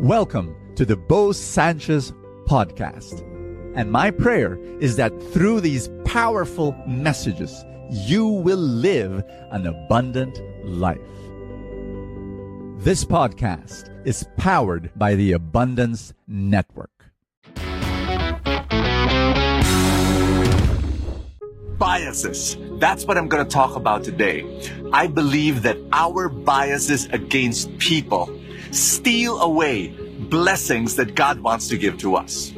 Welcome to the Bo Sanchez podcast. And my prayer is that through these powerful messages, you will live an abundant life. This podcast is powered by the Abundance Network. biases. That's what I'm going to talk about today. I believe that our biases against people steal away blessings that God wants to give to us.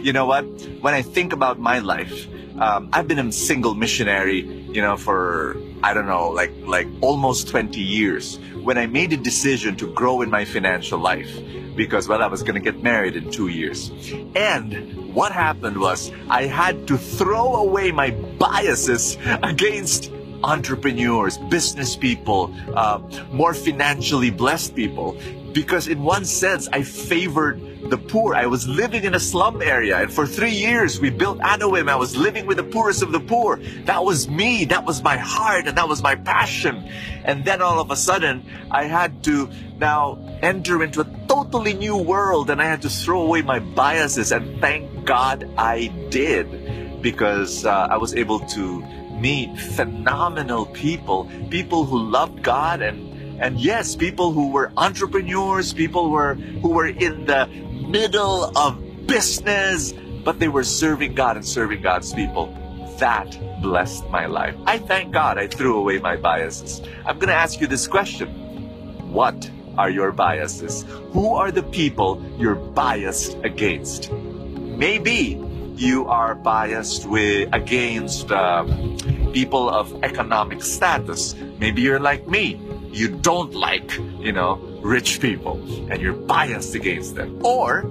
You know what? When I think about my life, um, I've been a single missionary, you know, for I don't know, like like almost 20 years. When I made a decision to grow in my financial life, because well, I was going to get married in two years, and what happened was I had to throw away my biases against entrepreneurs, business people, uh, more financially blessed people, because in one sense I favored the poor. I was living in a slum area, and for three years we built Anawim. I was living with the poorest of the poor. That was me. That was my heart, and that was my passion. And then all of a sudden, I had to now enter into a totally new world, and I had to throw away my biases. And thank God I did, because uh, I was able to meet phenomenal people, people who loved God and and yes, people who were entrepreneurs, people were who were in the middle of business, but they were serving God and serving God's people. That blessed my life. I thank God I threw away my biases. I'm going to ask you this question. What are your biases? Who are the people you're biased against? Maybe you are biased with against um, people of economic status. Maybe you're like me you don't like, you know, rich people and you're biased against them. Or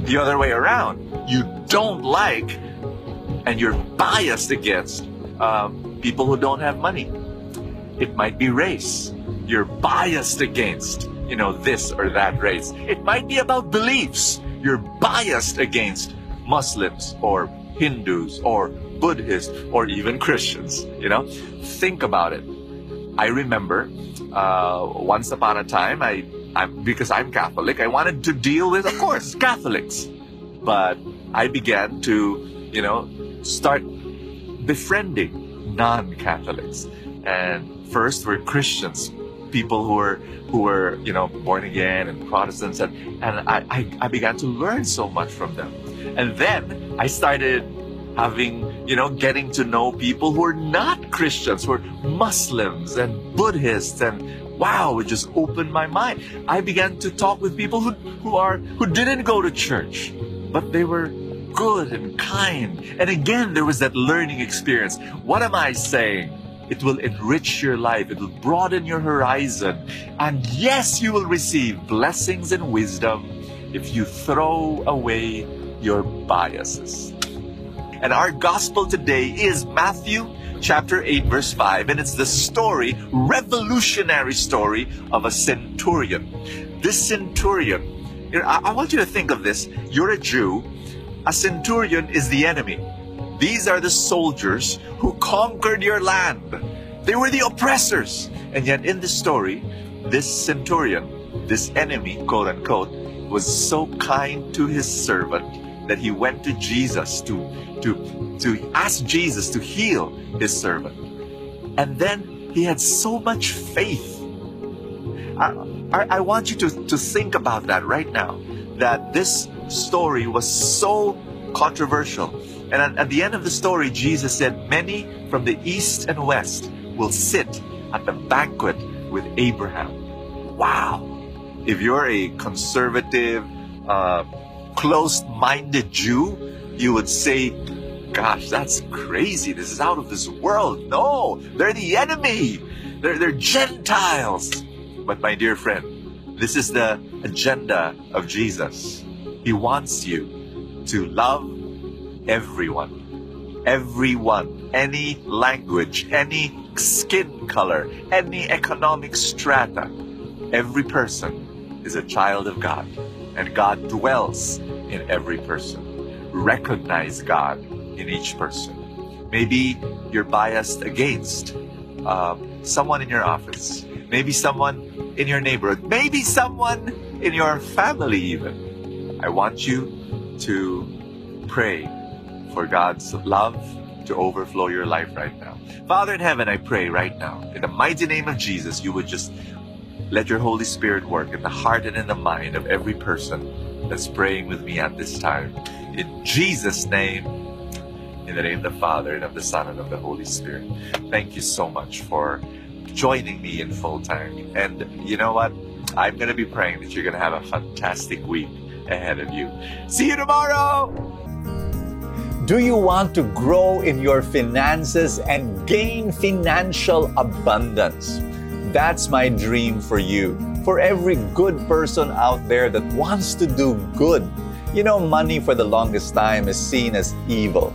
the other way around, you don't like and you're biased against um, people who don't have money. It might be race. You're biased against, you know, this or that race. It might be about beliefs. You're biased against Muslims or Hindus or Buddhists or even Christians, you know? Think about it. I remember uh, once upon a time, I, I, because I'm Catholic, I wanted to deal with, of course, Catholics. But I began to, you know, start befriending non-Catholics. And first were Christians, people who were who were, you know, born again and Protestants, and, and I, I, I began to learn so much from them. And then I started having, you know, getting to know people who are not Christians, who are Muslims and Buddhists and wow, it just opened my mind. I began to talk with people who, who are who didn't go to church, but they were good and kind. And again, there was that learning experience. What am I saying? It will enrich your life. It will broaden your horizon. And yes, you will receive blessings and wisdom if you throw away your biases. And our gospel today is Matthew chapter 8, verse 5. And it's the story, revolutionary story of a centurion. This centurion, I want you to think of this. You're a Jew. A centurion is the enemy. These are the soldiers who conquered your land. They were the oppressors. And yet in this story, this centurion, this enemy, quote unquote, was so kind to his servant that he went to Jesus to, to, to ask Jesus to heal his servant. And then he had so much faith. I, I, I want you to, to think about that right now. That this story was so controversial. And at, at the end of the story, Jesus said, Many from the east and west will sit at the banquet with Abraham. Wow. If you're a conservative, uh, closed minded Jew, you would say, Gosh, that's crazy. This is out of this world. No, they're the enemy. They're, they're Gentiles. But my dear friend, this is the agenda of Jesus. He wants you to love everyone. Everyone. Any language, any skin color, any economic strata. Every person is a child of God and God dwells in every person. Recognize God in each person. Maybe you're biased against uh, someone in your office, maybe someone in your neighborhood, maybe someone in your family, even. I want you to pray for God's love to overflow your life right now. Father in heaven, I pray right now, in the mighty name of Jesus, you would just let your Holy Spirit work in the heart and in the mind of every person that's praying with me at this time. In Jesus' name, in the name of the Father and of the Son and of the Holy Spirit. Thank you so much for joining me in Fulltank. And you know what? I'm going to be praying that you're going to have a fantastic week ahead of you. See you tomorrow! Do you want to grow in your finances and gain financial abundance? That's my dream for you. For every good person out there that wants to do good. You know, money for the longest time is seen as evil.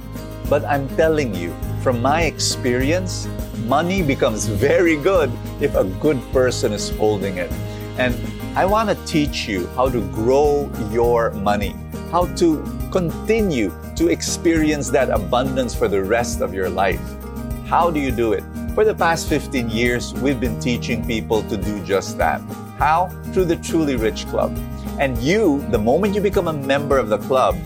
But I'm telling you, from my experience, money becomes very good if a good person is holding it. And I want to teach you how to grow your money, how to continue to experience that abundance for the rest of your life. How do you do it? For the past 15 years, we've been teaching people to do just that. How? Through the Truly Rich Club. And you, the moment you become a member of the club,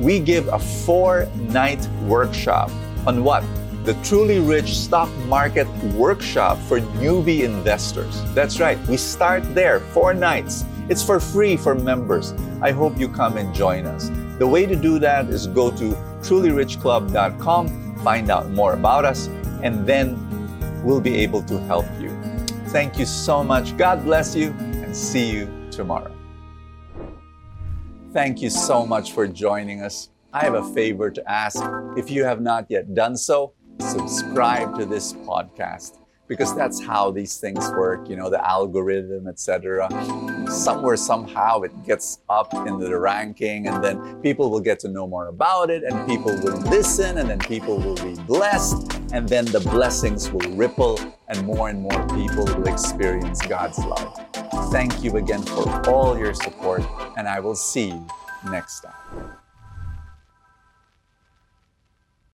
we give a four night workshop on what? The Truly Rich Stock Market Workshop for newbie investors. That's right, we start there, four nights. It's for free for members. I hope you come and join us. The way to do that is go to trulyrichclub.com, find out more about us, and then we'll be able to help you. Thank you so much. God bless you, and see you tomorrow. Thank you so much for joining us. I have a favor to ask. If you have not yet done so, subscribe to this podcast because that's how these things work you know the algorithm etc somewhere somehow it gets up into the ranking and then people will get to know more about it and people will listen and then people will be blessed and then the blessings will ripple and more and more people will experience god's love. Thank you again for all your support and i will see you next time